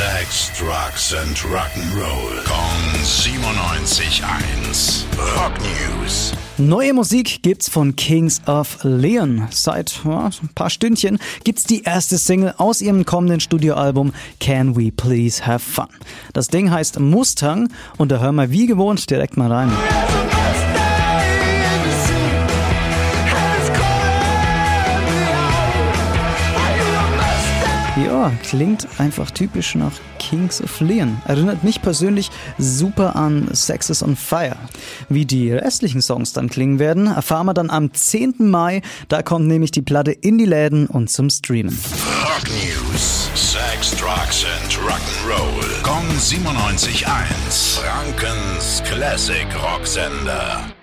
Sex, Drugs and Rock'n'Roll. Kong 97.1. Rock News. Neue Musik gibt's von Kings of Leon. Seit ja, ein paar Stündchen gibt's die erste Single aus ihrem kommenden Studioalbum Can We Please Have Fun. Das Ding heißt Mustang und da hören wir wie gewohnt direkt mal rein. Ja, klingt einfach typisch nach Kings of Leon. Erinnert mich persönlich super an Sex is on Fire. Wie die restlichen Songs dann klingen werden, erfahren wir dann am 10. Mai. Da kommt nämlich die Platte in die Läden und zum Streamen. Rock News. Sex, Drugs and Rock'n'Roll. Kong 97.1. Frankens Classic Rocksender.